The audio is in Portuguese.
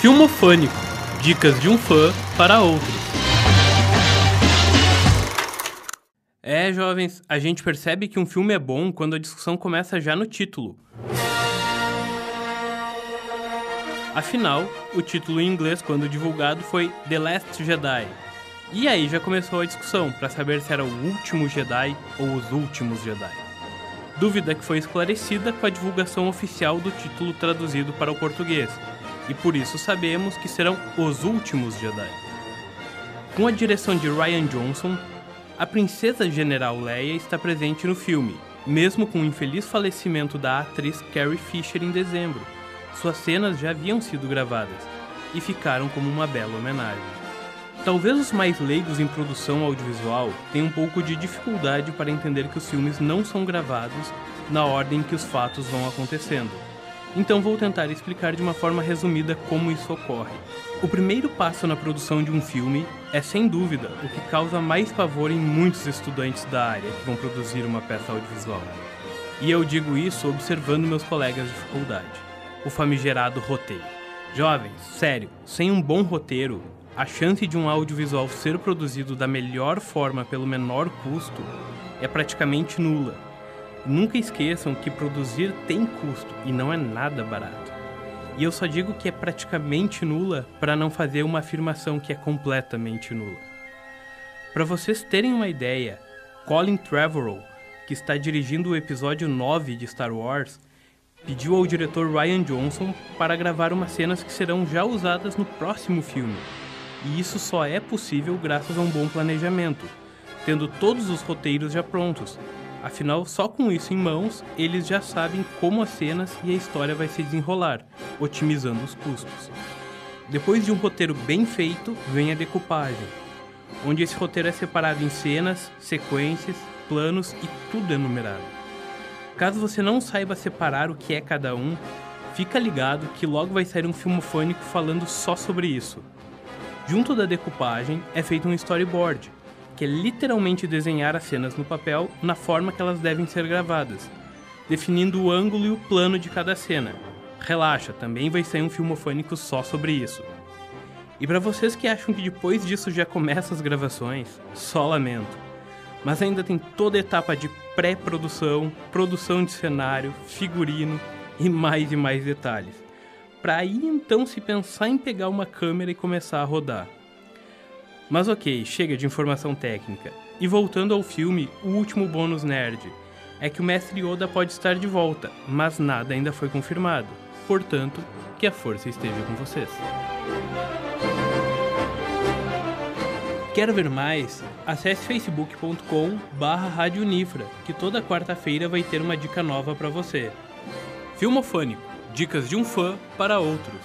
Filmofânico Dicas de um fã para outros. É, jovens, a gente percebe que um filme é bom quando a discussão começa já no título. Afinal, o título em inglês, quando divulgado, foi The Last Jedi. E aí já começou a discussão para saber se era o último Jedi ou os últimos Jedi. Dúvida que foi esclarecida com a divulgação oficial do título traduzido para o português, e por isso sabemos que serão os últimos Jedi. Com a direção de Ryan Johnson, a princesa general Leia está presente no filme, mesmo com o infeliz falecimento da atriz Carrie Fisher em dezembro. Suas cenas já haviam sido gravadas e ficaram como uma bela homenagem. Talvez os mais leigos em produção audiovisual tenham um pouco de dificuldade para entender que os filmes não são gravados na ordem que os fatos vão acontecendo então vou tentar explicar de uma forma resumida como isso ocorre. O primeiro passo na produção de um filme é, sem dúvida, o que causa mais pavor em muitos estudantes da área que vão produzir uma peça audiovisual. E eu digo isso observando meus colegas de faculdade. O famigerado roteiro. Jovens, sério, sem um bom roteiro, a chance de um audiovisual ser produzido da melhor forma pelo menor custo é praticamente nula Nunca esqueçam que produzir tem custo e não é nada barato. E eu só digo que é praticamente nula para não fazer uma afirmação que é completamente nula. Para vocês terem uma ideia, Colin Trevorrow, que está dirigindo o episódio 9 de Star Wars, pediu ao diretor Ryan Johnson para gravar umas cenas que serão já usadas no próximo filme. E isso só é possível graças a um bom planejamento, tendo todos os roteiros já prontos Afinal, só com isso em mãos, eles já sabem como as cenas e a história vai se desenrolar, otimizando os custos. Depois de um roteiro bem feito, vem a decupagem, onde esse roteiro é separado em cenas, sequências, planos e tudo é numerado. Caso você não saiba separar o que é cada um, fica ligado que logo vai sair um filmofônico falando só sobre isso. Junto da decupagem é feito um storyboard, que é literalmente desenhar as cenas no papel na forma que elas devem ser gravadas, definindo o ângulo e o plano de cada cena. Relaxa, também vai sair um filmofônico só sobre isso. E para vocês que acham que depois disso já começa as gravações, só lamento. Mas ainda tem toda a etapa de pré-produção, produção de cenário, figurino e mais e mais detalhes. Para aí então se pensar em pegar uma câmera e começar a rodar. Mas ok, chega de informação técnica. E voltando ao filme, o último bônus nerd é que o mestre Yoda pode estar de volta, mas nada ainda foi confirmado. Portanto, que a força esteja com vocês. Quer ver mais? Acesse facebook.com barra que toda quarta-feira vai ter uma dica nova para você. Filmofânico, dicas de um fã para outros.